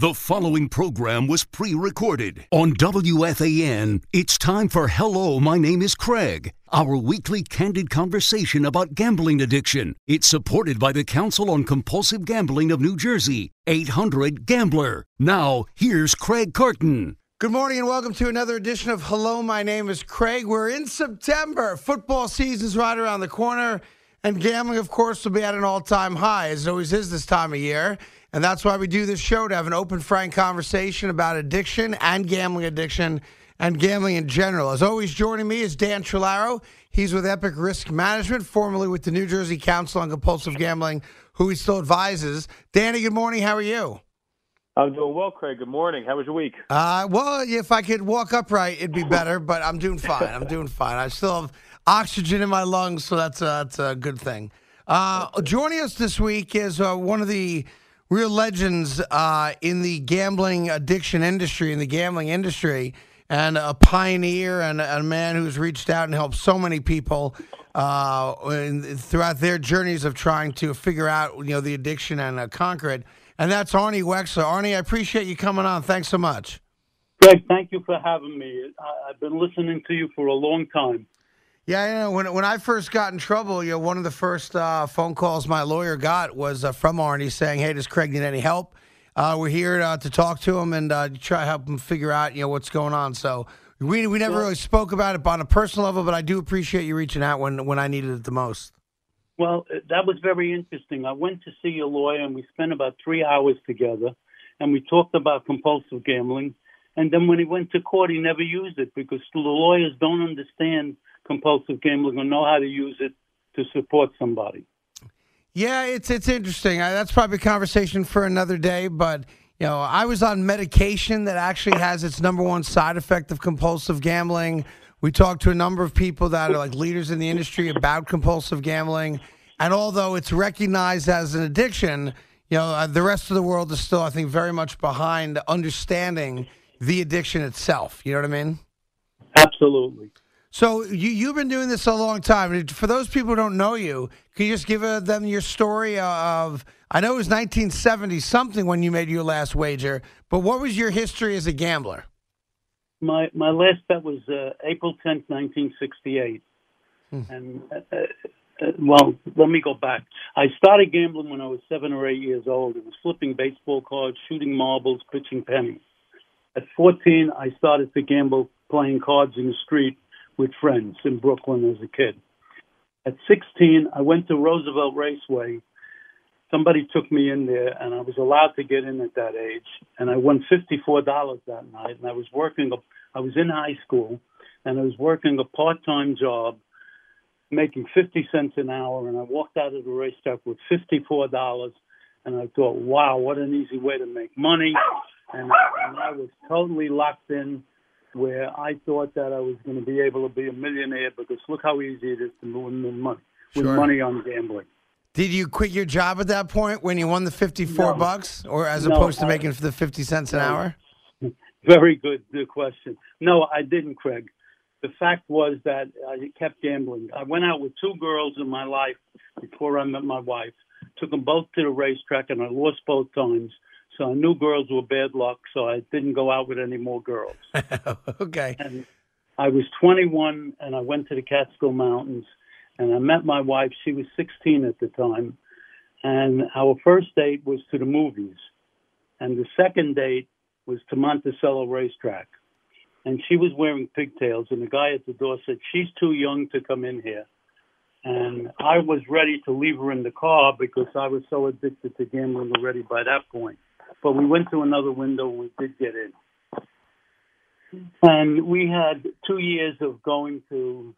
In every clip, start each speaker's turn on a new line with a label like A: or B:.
A: The following program was pre recorded on WFAN. It's time for Hello, my name is Craig, our weekly candid conversation about gambling addiction. It's supported by the Council on Compulsive Gambling of New Jersey, 800 Gambler. Now, here's Craig Carton.
B: Good morning and welcome to another edition of Hello, my name is Craig. We're in September. Football season's right around the corner, and gambling, of course, will be at an all time high, as it always is this time of year. And that's why we do this show to have an open, frank conversation about addiction and gambling addiction and gambling in general. As always, joining me is Dan Trolaro. He's with Epic Risk Management, formerly with the New Jersey Council on Compulsive Gambling, who he still advises. Danny, good morning. How are you?
C: I'm doing well, Craig. Good morning. How was your week?
B: Uh, well, if I could walk upright, it'd be better, but I'm doing fine. I'm doing fine. I still have oxygen in my lungs, so that's a, that's a good thing. Uh, joining us this week is uh, one of the real legends uh, in the gambling addiction industry, in the gambling industry, and a pioneer and a man who's reached out and helped so many people uh, in, throughout their journeys of trying to figure out, you know, the addiction and uh, conquer it. And that's Arnie Wexler. Arnie, I appreciate you coming on. Thanks so much.
D: Greg, thank you for having me. I, I've been listening to you for a long time.
B: Yeah, you know, when when I first got in trouble, you know, one of the first uh, phone calls my lawyer got was uh, from Arnie saying, "Hey, does Craig need any help? Uh, we're here uh, to talk to him and uh, try to help him figure out, you know, what's going on." So we we never really spoke about it on a personal level, but I do appreciate you reaching out when when I needed it the most.
D: Well, uh, that was very interesting. I went to see a lawyer, and we spent about three hours together, and we talked about compulsive gambling. And then when he went to court, he never used it because the lawyers don't understand compulsive gambling or know how to use it to support somebody.
B: Yeah, it's it's interesting. I, that's probably a conversation for another day. But you know, I was on medication that actually has its number one side effect of compulsive gambling. We talked to a number of people that are like leaders in the industry about compulsive gambling, and although it's recognized as an addiction, you know, uh, the rest of the world is still, I think, very much behind understanding the addiction itself. You know what I mean?
D: Absolutely.
B: So you you've been doing this a long time. For those people who don't know you, can you just give uh, them your story of? I know it was 1970 something when you made your last wager, but what was your history as a gambler?
D: My my last bet was uh, April 10th, 1968, hmm. and uh, uh, uh, well, let me go back. I started gambling when I was seven or eight years old. It was flipping baseball cards, shooting marbles, pitching pennies. At 14, I started to gamble playing cards in the street with friends in Brooklyn as a kid. At 16, I went to Roosevelt Raceway. Somebody took me in there, and I was allowed to get in at that age. And I won $54 that night. And I was working, I was in high school, and I was working a part-time job, making 50 cents an hour. And I walked out of the racetrack with $54, and I thought, wow, what an easy way to make money. And, and I was totally locked in where I thought that I was going to be able to be a millionaire because look how easy it is to win money with sure. money on gambling.
B: Did you quit your job at that point when you won the fifty-four
D: no.
B: bucks, or as
D: no,
B: opposed to
D: I,
B: making the fifty cents an
D: no.
B: hour?
D: Very good, good question. No, I didn't, Craig. The fact was that I kept gambling. I went out with two girls in my life before I met my wife. Took them both to the racetrack, and I lost both times. So I knew girls were bad luck, so I didn't go out with any more girls.
B: okay.
D: And I was 21, and I went to the Catskill Mountains, and I met my wife. She was 16 at the time, and our first date was to the movies, and the second date was to Monticello Racetrack. And she was wearing pigtails, and the guy at the door said, "She's too young to come in here." And I was ready to leave her in the car because I was so addicted to gambling already by that point. But we went to another window and we did get in. And we had two years of going to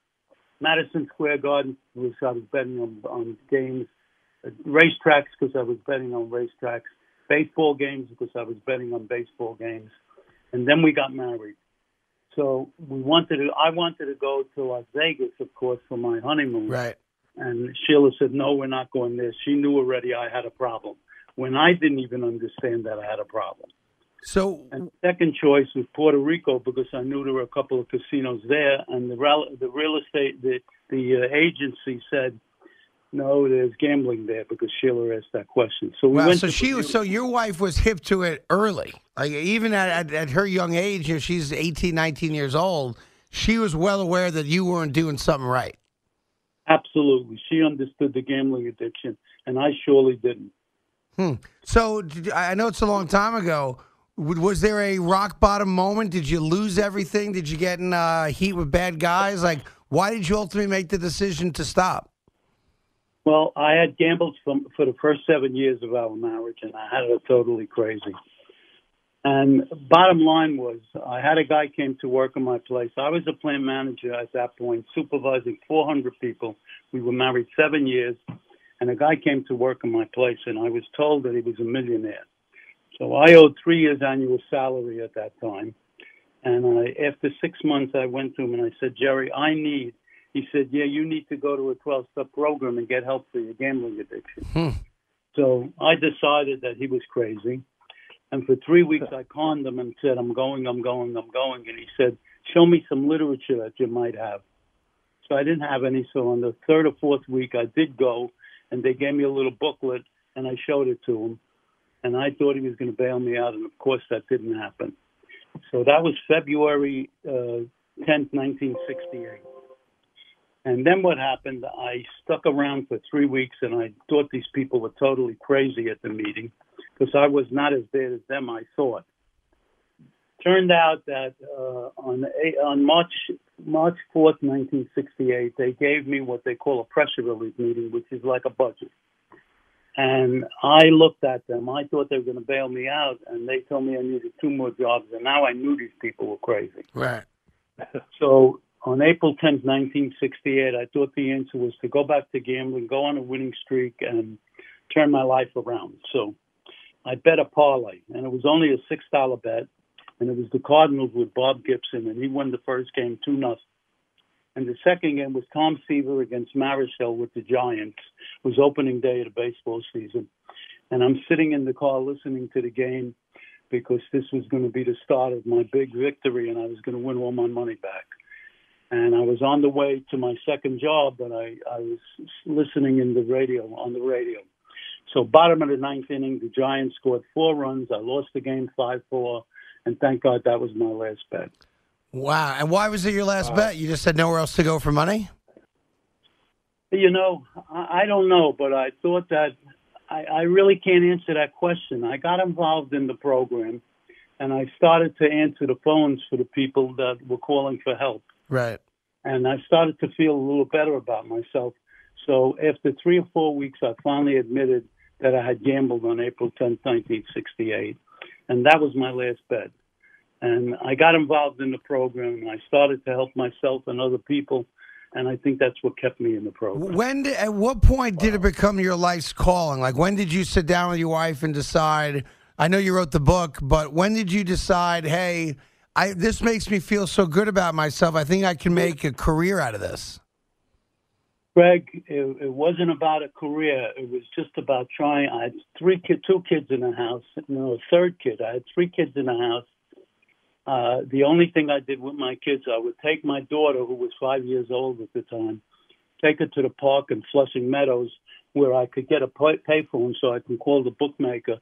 D: Madison Square Garden, which I was betting on, on games, uh, racetracks because I was betting on racetracks, baseball games because I was betting on baseball games, and then we got married. So we wanted to. I wanted to go to Las Vegas, of course, for my honeymoon.
B: Right.
D: And Sheila said, "No, we're not going there." She knew already I had a problem when I didn't even understand that I had a problem.
B: So,
D: and second choice was Puerto Rico because I knew there were a couple of casinos there, and the real, the real estate the the uh, agency said no, there's gambling there because Sheila asked that question. So we
B: Wow,
D: went
B: so she was. So your wife was hip to it early. Like even at, at, at her young age, you know, she's 18, 19 years old. She was well aware that you weren't doing something right.
D: Absolutely. She understood the gambling addiction, and I surely didn't.
B: Hmm. So you- I I know it's a long time ago. Was there a rock bottom moment? Did you lose everything? Did you get in uh, heat with bad guys? Like, why did you ultimately make the decision to stop?
D: Well, I had gambled for, for the first seven years of our marriage, and I had it totally crazy. And bottom line was, I had a guy came to work in my place. I was a plant manager at that point, supervising 400 people. We were married seven years, and a guy came to work in my place, and I was told that he was a millionaire. So I owed three years' annual salary at that time. And I, after six months, I went to him and I said, Jerry, I need. He said, Yeah, you need to go to a 12 step program and get help for your gambling addiction.
B: Hmm.
D: So I decided that he was crazy. And for three weeks, I conned him and said, I'm going, I'm going, I'm going. And he said, Show me some literature that you might have. So I didn't have any. So on the third or fourth week, I did go, and they gave me a little booklet, and I showed it to him. And I thought he was going to bail me out, and of course, that didn't happen. So that was February uh, 10th, 1968. And then what happened? I stuck around for three weeks, and I thought these people were totally crazy at the meeting because I was not as bad as them. I thought. Turned out that uh, on on March March fourth, nineteen sixty eight, they gave me what they call a pressure relief meeting, which is like a budget. And I looked at them. I thought they were going to bail me out, and they told me I needed two more jobs. And now I knew these people were crazy.
B: Right.
D: So on April 10th, 1968, I thought the answer was to go back to gambling, go on a winning streak, and turn my life around. So I bet a parlay, and it was only a six dollar bet, and it was the Cardinals with Bob Gibson, and he won the first game two nothing. And the second game was Tom Seaver against Marichal with the Giants. It was opening day of the baseball season, and I'm sitting in the car listening to the game because this was going to be the start of my big victory, and I was going to win all my money back and I was on the way to my second job, but I, I was listening in the radio on the radio. So bottom of the ninth inning, the Giants scored four runs. I lost the game five four, and thank God that was my last bet.
B: Wow. And why was it your last uh, bet? You just had nowhere else to go for money?
D: You know, I, I don't know, but I thought that I, I really can't answer that question. I got involved in the program, and I started to answer the phones for the people that were calling for help.
B: Right.
D: and I started to feel a little better about myself. So after three or four weeks, I finally admitted that I had gambled on April 10, 1968, and that was my last bet. And I got involved in the program, and I started to help myself and other people, and I think that's what kept me in the program.
B: When did, at what point did it become your life's calling? Like when did you sit down with your wife and decide? I know you wrote the book, but when did you decide? Hey, I this makes me feel so good about myself. I think I can make a career out of this.
D: Greg, it, it wasn't about a career. It was just about trying. I had three kid, two kids in the house. No, a third kid. I had three kids in the house. Uh, the only thing I did with my kids, I would take my daughter, who was five years old at the time, take her to the park in Flushing Meadows, where I could get a pay- payphone so I can call the bookmaker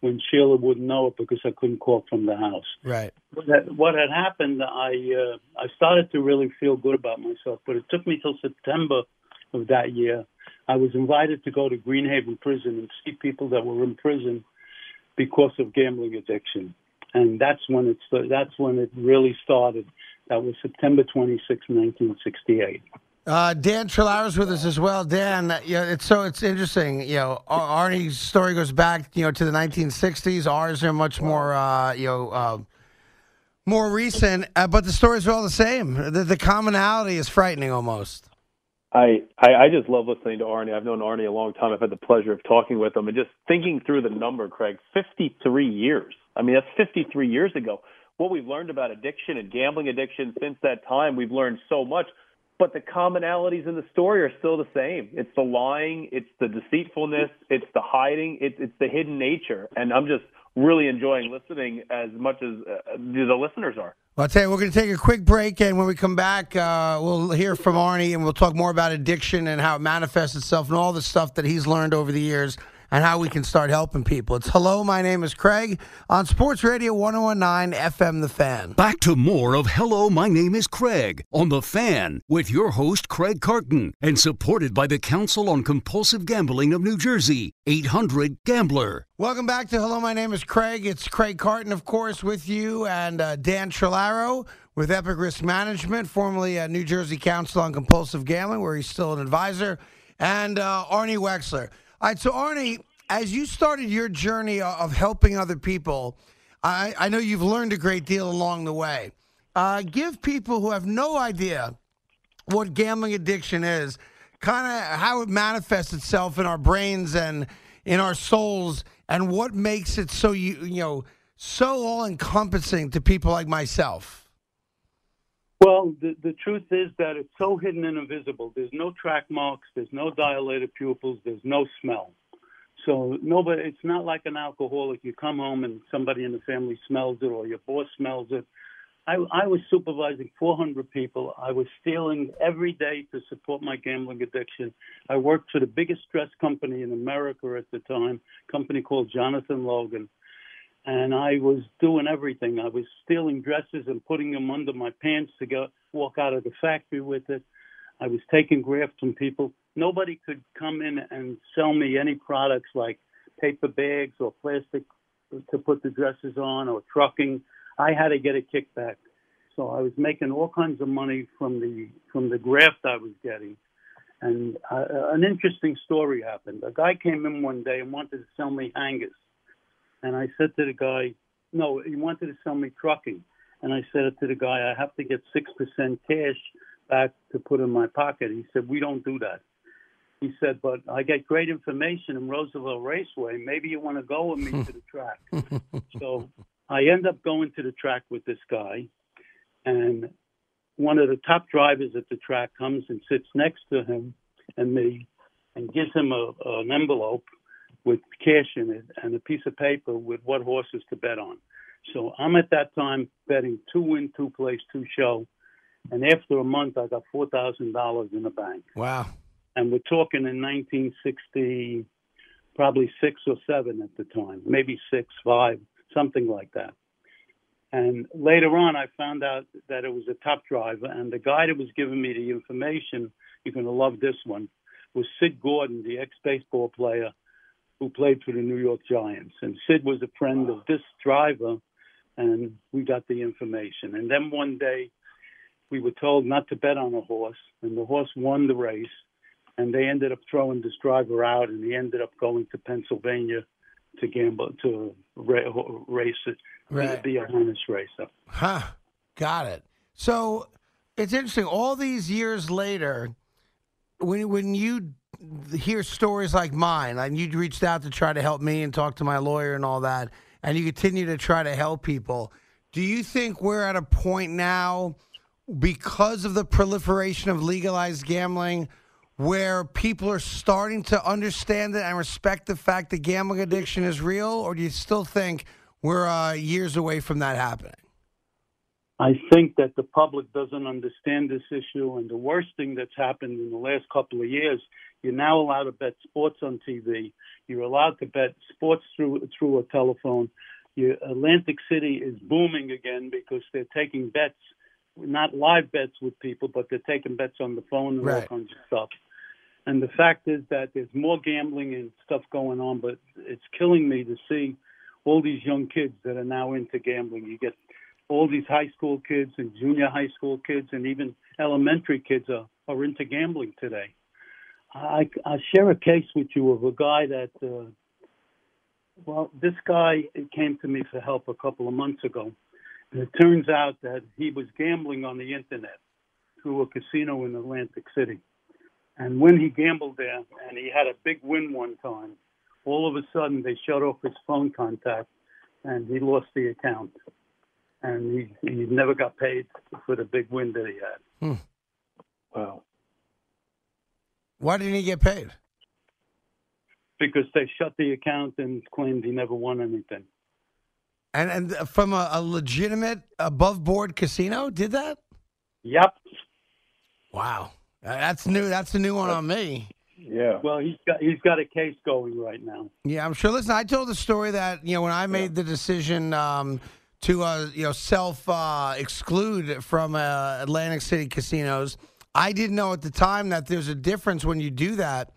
D: when Sheila wouldn't know it because I couldn't call from the house
B: Right.
D: what had, what had happened, I uh, I started to really feel good about myself, but it took me till September of that year. I was invited to go to Greenhaven Prison and see people that were in prison because of gambling addiction, and that's when it that's when it really started. That was September 26, 1968.
B: Uh, Dan Trolaro's with us as well. Dan, uh, yeah, it's so it's interesting. You know, Ar- Arnie's story goes back, you know, to the 1960s. Ours are much more, uh, you know, uh, more recent. Uh, but the stories are all the same. The, the commonality is frightening almost.
C: I, I I just love listening to Arnie. I've known Arnie a long time. I've had the pleasure of talking with him and just thinking through the number, Craig. Fifty-three years. I mean, that's fifty-three years ago. What we've learned about addiction and gambling addiction since that time, we've learned so much. But the commonalities in the story are still the same. It's the lying, it's the deceitfulness, it's the hiding, it's it's the hidden nature. And I'm just really enjoying listening as much as uh, the listeners are.
B: Well, I'll tell you, we're going to take a quick break, and when we come back, uh, we'll hear from Arnie, and we'll talk more about addiction and how it manifests itself and all the stuff that he's learned over the years and how we can start helping people. It's Hello, my name is Craig on Sports Radio 1019 FM The Fan.
A: Back to more of Hello, my name is Craig on The Fan with your host, Craig Carton, and supported by the Council on Compulsive Gambling of New Jersey, 800 Gambler.
B: Welcome back to Hello, my name is Craig. It's Craig Carton, of course, with you, and uh, Dan Trolaro with Epic Risk Management, formerly a New Jersey Council on Compulsive Gambling, where he's still an advisor, and uh, Arnie Wexler. All right, so Arnie, as you started your journey of helping other people, I, I know you've learned a great deal along the way. Uh, give people who have no idea what gambling addiction is, kind of how it manifests itself in our brains and in our souls, and what makes it so you you know so all encompassing to people like myself.
D: Well, the, the truth is that it's so hidden and invisible. There's no track marks, there's no dilated pupils, there's no smell. So nobody, it's not like an alcoholic. You come home and somebody in the family smells it or your boss smells it. I, I was supervising 400 people. I was stealing every day to support my gambling addiction. I worked for the biggest dress company in America at the time, company called Jonathan Logan and I was doing everything. I was stealing dresses and putting them under my pants to go walk out of the factory with it. I was taking grafts from people. Nobody could come in and sell me any products like paper bags or plastic to put the dresses on or trucking. I had to get a kickback. So I was making all kinds of money from the from the graft I was getting. And uh, an interesting story happened. A guy came in one day and wanted to sell me hangers. And I said to the guy, no, he wanted to sell me trucking. And I said to the guy, I have to get 6% cash back to put in my pocket. He said, we don't do that. He said, but I get great information in Roosevelt Raceway. Maybe you want to go with me to the track. so I end up going to the track with this guy. And one of the top drivers at the track comes and sits next to him and me and gives him a, an envelope with cash in it and a piece of paper with what horses to bet on. So I'm at that time betting two win, two place, two show. And after a month, I got $4,000 in the bank.
B: Wow.
D: And we're talking in 1960, probably six or seven at the time, maybe six, five, something like that. And later on, I found out that it was a top driver, and the guy that was giving me the information, you're going to love this one, was Sid Gordon, the ex baseball player who played for the New York Giants. And Sid was a friend of this driver, and we got the information. And then one day, we were told not to bet on a horse, and the horse won the race. And they ended up throwing this driver out, and he ended up going to Pennsylvania to gamble to race it, right. to be a harness racer.
B: Huh. Got it. So it's interesting. All these years later, when when you hear stories like mine, and you reached out to try to help me and talk to my lawyer and all that, and you continue to try to help people. Do you think we're at a point now, because of the proliferation of legalized gambling, where people are starting to understand it and respect the fact that gambling addiction is real, or do you still think we're uh, years away from that happening?
D: I think that the public doesn't understand this issue, and the worst thing that's happened in the last couple of years you're now allowed to bet sports on TV. You're allowed to bet sports through through a telephone. Your Atlantic City is booming again because they're taking bets, not live bets with people, but they're taking bets on the phone and right. all kinds of stuff. And the fact is that there's more gambling and stuff going on, but it's killing me to see all these young kids that are now into gambling. You get all these high school kids and junior high school kids and even elementary kids are, are into gambling today. I, I share a case with you of a guy that, uh, well, this guy came to me for help a couple of months ago. And it turns out that he was gambling on the internet through a casino in Atlantic City. And when he gambled there and he had a big win one time, all of a sudden they shut off his phone contact and he lost the account. And he, he never got paid for the big win that he had.
B: Hmm. Wow. Why didn't he get paid?
D: Because they shut the account and claimed he never won anything.
B: And and from a, a legitimate above board casino did that?
D: Yep.
B: Wow, Uh, that's new. That's a new one on me.
C: Yeah.
D: Well, he's got he's got a case going right now.
B: Yeah, I'm sure. Listen, I told the story that you know when I made the decision um, to uh, you know self uh, exclude from uh, Atlantic City casinos. I didn't know at the time that there's a difference when you do that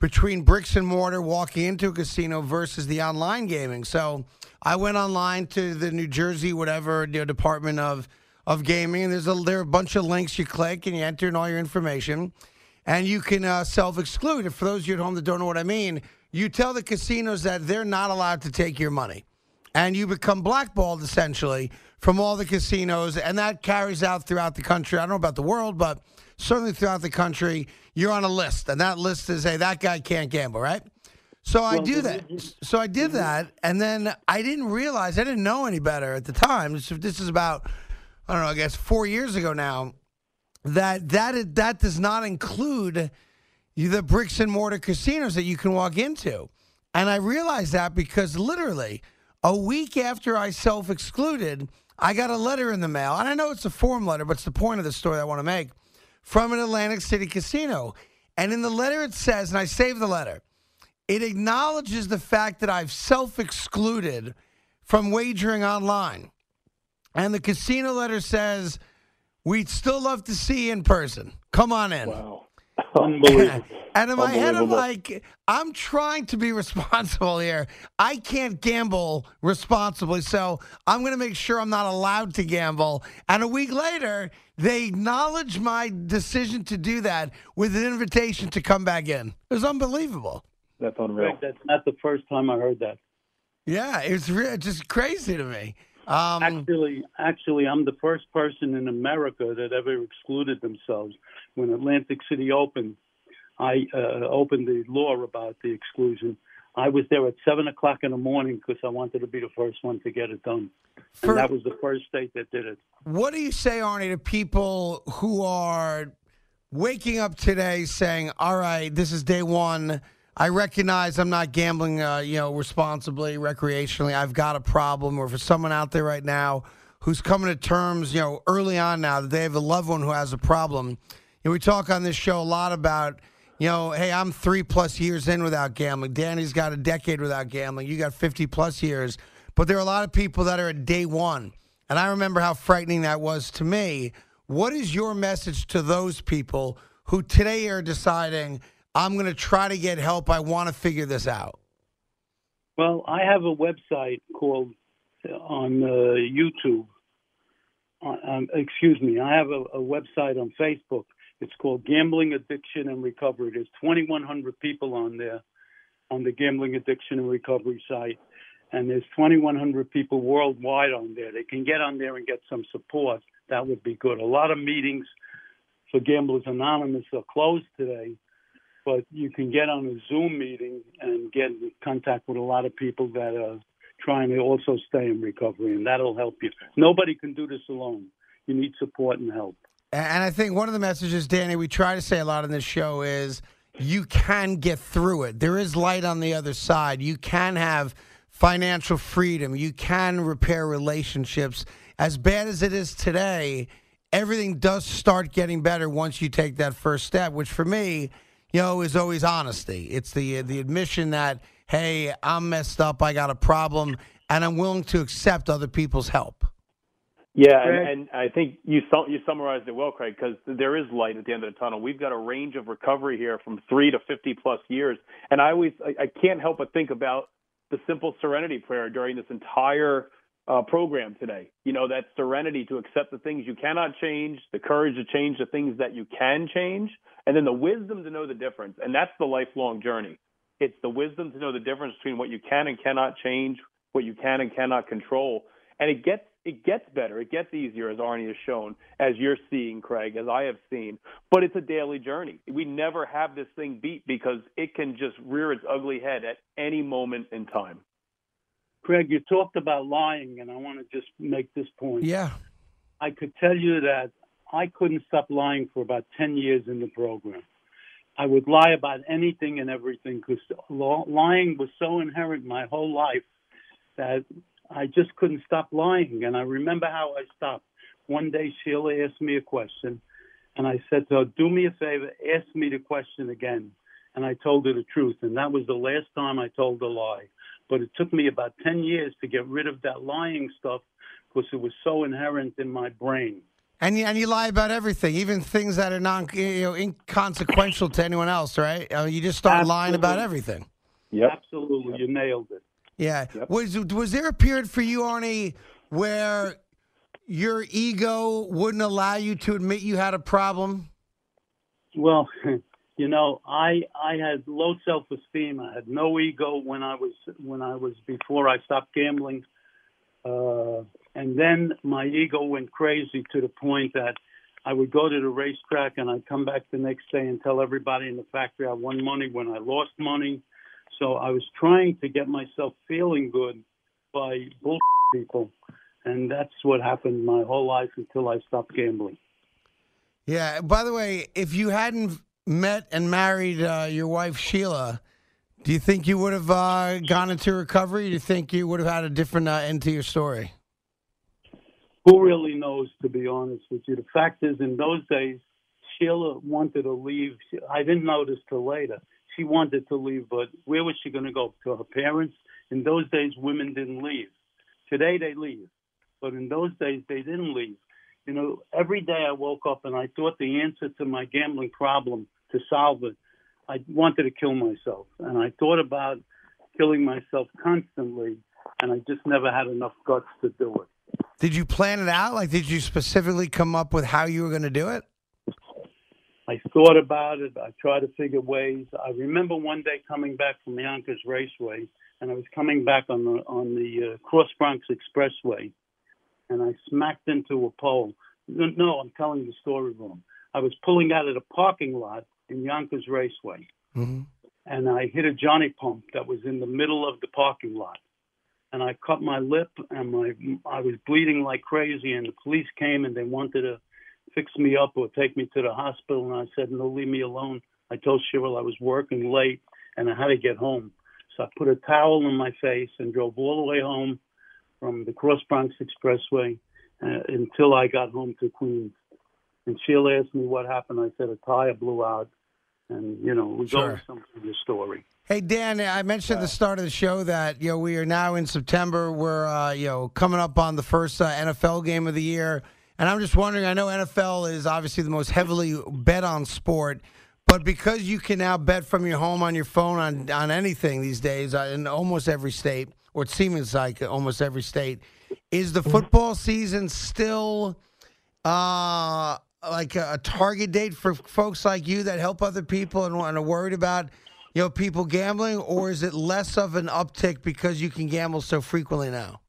B: between bricks and mortar walking into a casino versus the online gaming. So I went online to the New Jersey whatever you know, Department of of Gaming, and there's a there are a bunch of links you click and you enter in all your information, and you can uh, self exclude. For those of you at home that don't know what I mean, you tell the casinos that they're not allowed to take your money, and you become blackballed essentially from all the casinos, and that carries out throughout the country. I don't know about the world, but certainly throughout the country, you're on a list, and that list is, hey, that guy can't gamble, right? So I do that. So I did mm-hmm. that, and then I didn't realize I didn't know any better at the time. This, this is about I don't know, I guess four years ago now. That that is, that does not include the bricks and mortar casinos that you can walk into, and I realized that because literally a week after I self excluded, I got a letter in the mail, and I know it's a form letter, but it's the point of the story I want to make from an Atlantic City casino. And in the letter, it says, and I saved the letter, it acknowledges the fact that I've self excluded from wagering online. And the casino letter says, We'd still love to see you in person. Come on in.
C: Wow.
D: Unbelievable.
B: And in my head, I'm like, I'm trying to be responsible here. I can't gamble responsibly, so I'm going to make sure I'm not allowed to gamble. And a week later, they acknowledge my decision to do that with an invitation to come back in. It was unbelievable.
C: That's unreal.
D: Greg, that's not the first time I heard that.
B: Yeah, it was re- just crazy to me. Um,
D: Actually, actually, I'm the first person in America that ever excluded themselves. When Atlantic City opened, I uh, opened the law about the exclusion. I was there at seven o'clock in the morning because I wanted to be the first one to get it done,
B: For-
D: and that was the first state that did it.
B: What do you say, Arnie, to people who are waking up today saying, "All right, this is day one. I recognize I'm not gambling, uh, you know, responsibly, recreationally. I've got a problem." Or for someone out there right now who's coming to terms, you know, early on now that they have a loved one who has a problem. We talk on this show a lot about. You know, hey, I'm three plus years in without gambling. Danny's got a decade without gambling. You got 50 plus years. But there are a lot of people that are at day one. And I remember how frightening that was to me. What is your message to those people who today are deciding, I'm going to try to get help. I want to figure this out?
D: Well, I have a website called uh, on uh, YouTube. Uh, um, excuse me, I have a, a website on Facebook. It's called Gambling Addiction and Recovery. There's 2,100 people on there on the Gambling Addiction and Recovery site, and there's 2,100 people worldwide on there. They can get on there and get some support. That would be good. A lot of meetings for Gamblers Anonymous are closed today but you can get on a Zoom meeting and get in contact with a lot of people that are trying to also stay in recovery, and that'll help you. Nobody can do this alone. You need support and help.
B: And I think one of the messages, Danny, we try to say a lot in this show is you can get through it. There is light on the other side. You can have financial freedom. You can repair relationships. As bad as it is today, everything does start getting better once you take that first step, which for me, you know, is always honesty. It's the the admission that, hey, I'm messed up, I got a problem, and I'm willing to accept other people's help.
C: Yeah, and, and I think you you summarized it well, Craig, because there is light at the end of the tunnel. We've got a range of recovery here from three to fifty plus years, and I always I, I can't help but think about the simple serenity prayer during this entire uh, program today. You know, that serenity to accept the things you cannot change, the courage to change the things that you can change, and then the wisdom to know the difference. And that's the lifelong journey. It's the wisdom to know the difference between what you can and cannot change, what you can and cannot control. And it gets it gets better. It gets easier, as Arnie has shown, as you're seeing, Craig, as I have seen. But it's a daily journey. We never have this thing beat because it can just rear its ugly head at any moment in time.
D: Craig, you talked about lying, and I want to just make this point.
B: Yeah.
D: I could tell you that I couldn't stop lying for about 10 years in the program. I would lie about anything and everything because lying was so inherent my whole life that I just couldn't stop lying. And I remember how I stopped. One day, Sheila asked me a question, and I said to her, Do me a favor, ask me the question again. And I told her the truth. And that was the last time I told a lie. But it took me about 10 years to get rid of that lying stuff because it was so inherent in my brain.
B: And you, and you lie about everything, even things that are non you know inconsequential to anyone else, right? Uh, you just start lying about everything.
C: Yep.
D: Absolutely, you nailed it.
B: Yeah.
C: Yep.
B: Was was there a period for you, Arnie, where your ego wouldn't allow you to admit you had a problem?
D: Well, you know, I I had low self esteem. I had no ego when I was when I was before I stopped gambling, uh, and then my ego went crazy to the point that I would go to the racetrack and I'd come back the next day and tell everybody in the factory I won money when I lost money. So I was trying to get myself feeling good by bull people, and that's what happened my whole life until I stopped gambling.
B: Yeah. By the way, if you hadn't met and married uh, your wife Sheila, do you think you would have uh, gone into recovery? Do you think you would have had a different uh, end to your story?
D: Who really knows, to be honest with you? The fact is, in those days, Sheila wanted to leave. I didn't notice till later. She wanted to leave, but where was she going to go? To her parents? In those days, women didn't leave. Today, they leave. But in those days, they didn't leave. You know, every day I woke up and I thought the answer to my gambling problem to solve it, I wanted to kill myself. And I thought about killing myself constantly, and I just never had enough guts to do it.
B: Did you plan it out? Like, did you specifically come up with how you were going to do it?
D: I thought about it. I tried to figure ways. I remember one day coming back from Yonkers Raceway, and I was coming back on the on the uh, Cross Bronx Expressway, and I smacked into a pole. No, no, I'm telling the story wrong. I was pulling out of the parking lot in Yonkers Raceway,
B: Mm-hmm.
D: and I hit a Johnny pump that was in the middle of the parking lot. And I cut my lip, and my I was bleeding like crazy. And the police came, and they wanted to fix me up or take me to the hospital. And I said, no, leave me alone. I told Cheryl I was working late and I had to get home. So I put a towel on my face and drove all the way home from the Cross Bronx Expressway uh, until I got home to Queens. And Sheila asked me what happened. I said a tire blew out. And, you know, we
B: Sure.
D: over some of the story.
B: Hey Dan, I mentioned at the start of the show that you know we are now in September. We're uh, you know coming up on the first uh, NFL game of the year, and I'm just wondering. I know NFL is obviously the most heavily bet on sport, but because you can now bet from your home on your phone on on anything these days uh, in almost every state, or it seems like almost every state, is the football season still uh, like a, a target date for folks like you that help other people and, and are worried about you know people gambling, or is it less of an uptick because you can gamble so frequently now?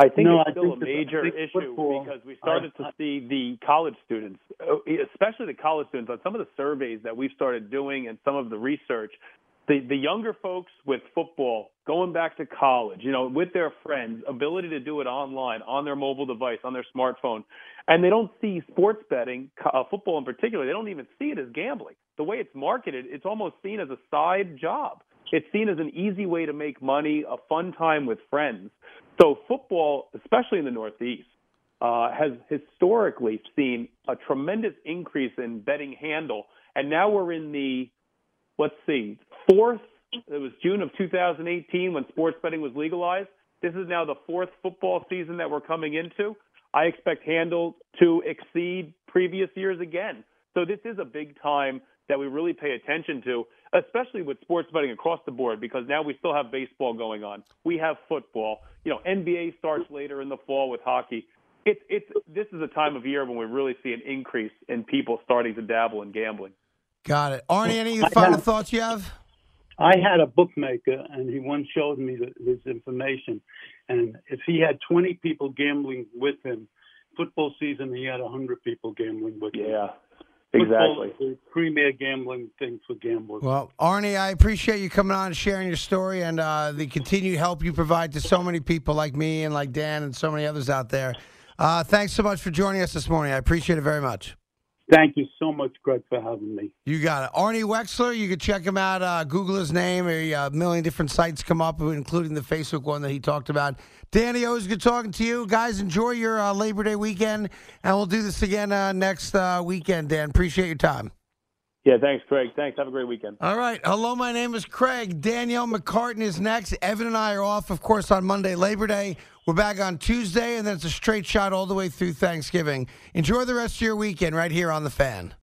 C: I think
D: No,
C: it's still
D: think
C: a major issue because we started
D: I-
C: to see the college students, uh, especially the college students, on some of the surveys that we've started doing and some of the research. The the younger folks with football going back to college, you know, with their friends, ability to do it online on their mobile device, on their smartphone, and they don't see sports betting, uh, football in particular. They don't even see it as gambling. The way it's marketed, it's almost seen as a side job. It's seen as an easy way to make money, a fun time with friends. So football, especially in the Northeast, uh, has historically seen a tremendous increase in betting handle, and now we're in the let's see, fourth. It was June of 2018 when sports betting was legalized. This is now the fourth football season that we're coming into. I expect handle to exceed previous years again. So this is a big time that we really pay attention to, especially with sports betting across the board, because now we still have baseball going on. We have football. You know, NBA starts later in the fall with hockey. It's it's this is a time of year when we really see an increase in people starting to dabble in gambling.
B: Got it, Arnie. Any final
D: have-
B: thoughts you have?
D: I had a bookmaker, and he once showed me the, his information. And if he had 20 people gambling with him, football season, he had 100 people gambling with him.
C: Yeah,
D: Football
C: exactly.
D: the premier gambling thing for gamblers.
B: Well, Arnie, I appreciate you coming on and sharing your story and uh, the continued help you provide to so many people like me and like Dan and so many others out there. Uh, thanks so much for joining us this morning. I appreciate it very much.
D: Thank you so much, Greg, for having me.
B: You got it. Arnie Wexler, you can check him out. Uh, Google his name. A uh, million different sites come up, including the Facebook one that he talked about. Danny, always good talking to you. Guys, enjoy your uh, Labor Day weekend, and we'll do this again uh, next uh, weekend, Dan. Appreciate your time.
C: Yeah, thanks, Craig. Thanks. Have a great weekend.
B: All right. Hello, my name is Craig. Danielle McCartan is next. Evan and I are off, of course, on Monday, Labor Day. We're back on Tuesday, and then it's a straight shot all the way through Thanksgiving. Enjoy the rest of your weekend right here on The Fan.